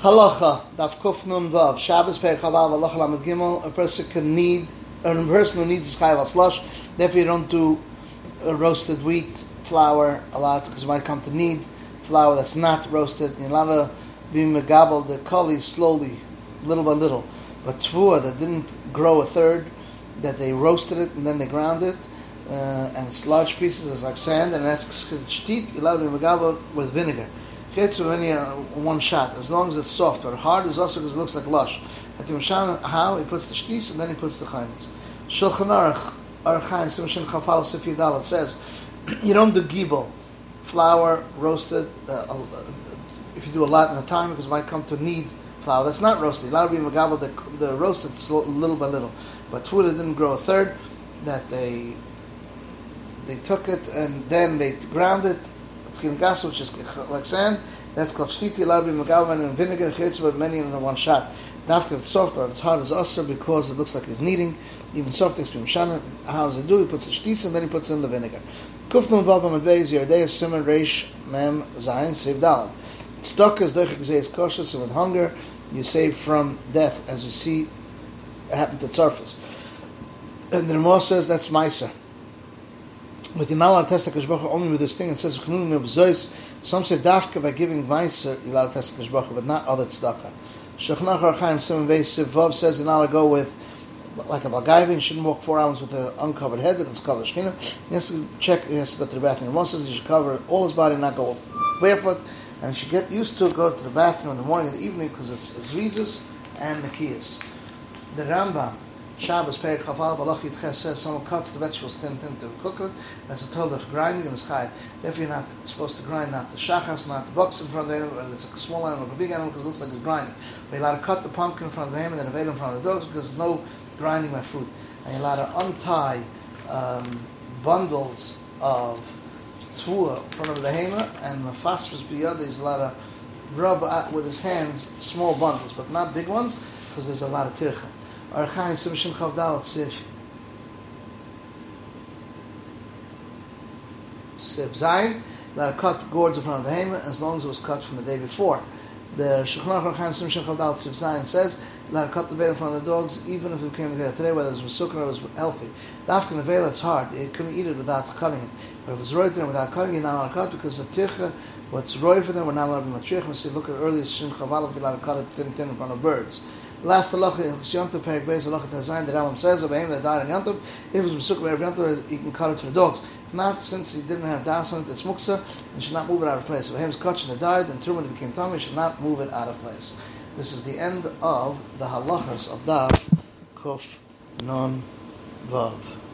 Halacha, Daf Kuf Nun Vav, Shabbos Per Chalav, Halacha Lamed Gimel, a person can need, a person who needs a Chayav slush, therefore you don't do roasted wheat flour a lot, because you might come to need flour that's not roasted. You're allowed to be the kali slowly, little by little. But tvua that didn't grow a third, that they roasted it and then they ground it, uh, and it's large pieces, it's like sand, and that's shtit, you're allowed to be with vinegar. Chetzu any uh, one shot, as long as it's soft, but hard is also because it looks like lush. At the Mishan, how he puts the shtis and then he puts the chametz. Shulchan Aruch, Archaim, Simashin Chafal Sif Yadal, it says, you don't do gibel, flour roasted, uh, uh, if you do a lot in a time, because it might come to need flour. That's not roasted. A lot of people magabel the, the roasted little by little. But tvua didn't grow a third, that they they took it and then they ground it which is like sand. That's called shtiti, larbi, megalvan, and vinegar, chitz, but many in the one shot. Dafka, soft, but it's hard as usr because it looks like it's kneading. Even soft from shana. How does it do? He puts the shtis and then he puts in the vinegar. Kufnum vavam adbeis, yardei, simon, reish, mem, zayin, save dalad. Stock is doichik is cautious, and with hunger, you save from death, as you see happen to Tzarfas. And the Ramah says that's Maisa with the Malal test Baruch only with this thing. It says Some say dafka by giving meiser you allowed to test Baruch but not other tzedakah. Shechnach Archaim Simon Beis Vav says you're not to go with like a Balgaiva, you shouldn't walk four hours with an uncovered head that is covered Shechina. He has to check, he has to go to the bathroom. One says he should cover all his body, not go barefoot, and he should get used to go to the bathroom in the morning and the evening because it's Zrizas and the Kiyas. The Rambam Shabbos Perik Chaval Balach Yitches says someone cuts the vegetables thin thin to cook it. That's a total of grinding in the sky. If you're not supposed to grind, not the shachas, not the bucks in front of him, and it's a small animal or a big animal because it looks like it's grinding. But you're allowed to cut the pumpkin in front of him and then avail in front of the dogs because there's no grinding my fruit. And you're allowed to untie um, bundles of tvua in front of the hema and the phosphorus biyad is allowed to rub with his hands small bundles, but not big ones because there's a lot of tircha. Archaim Simshim Chavdal Sif Sif Zayin that cut gourds in front of the Hema as long as it was cut from the day before. The Shechnach Archaim Simshim Chavdal Sif Zayin says that cut the veil in front of the dogs even if it came the today whether it was sukkah or it was healthy. Afghan the veil it's hard. You couldn't eat it without cutting it. But if it was right there without cutting it, not allowed to cut because of tircha what's right for them, we're not allowed to matriach. We see, look at earlier Shim Chaval, if you're allowed to cut it thin, thin in front of birds. Last halacha in Yontav Perik Beis halacha Tazayin the Rambam says of him that died in Yontav if it was Mesuk Meir Yontav he can cut it for the dogs. If not, since he didn't have das on it, it's muksa and should not move it out of place. If him's kachin that died and Truma that became tummy should not move it out of place. This is the end of the halachas of Daf Kuf Nun Vav.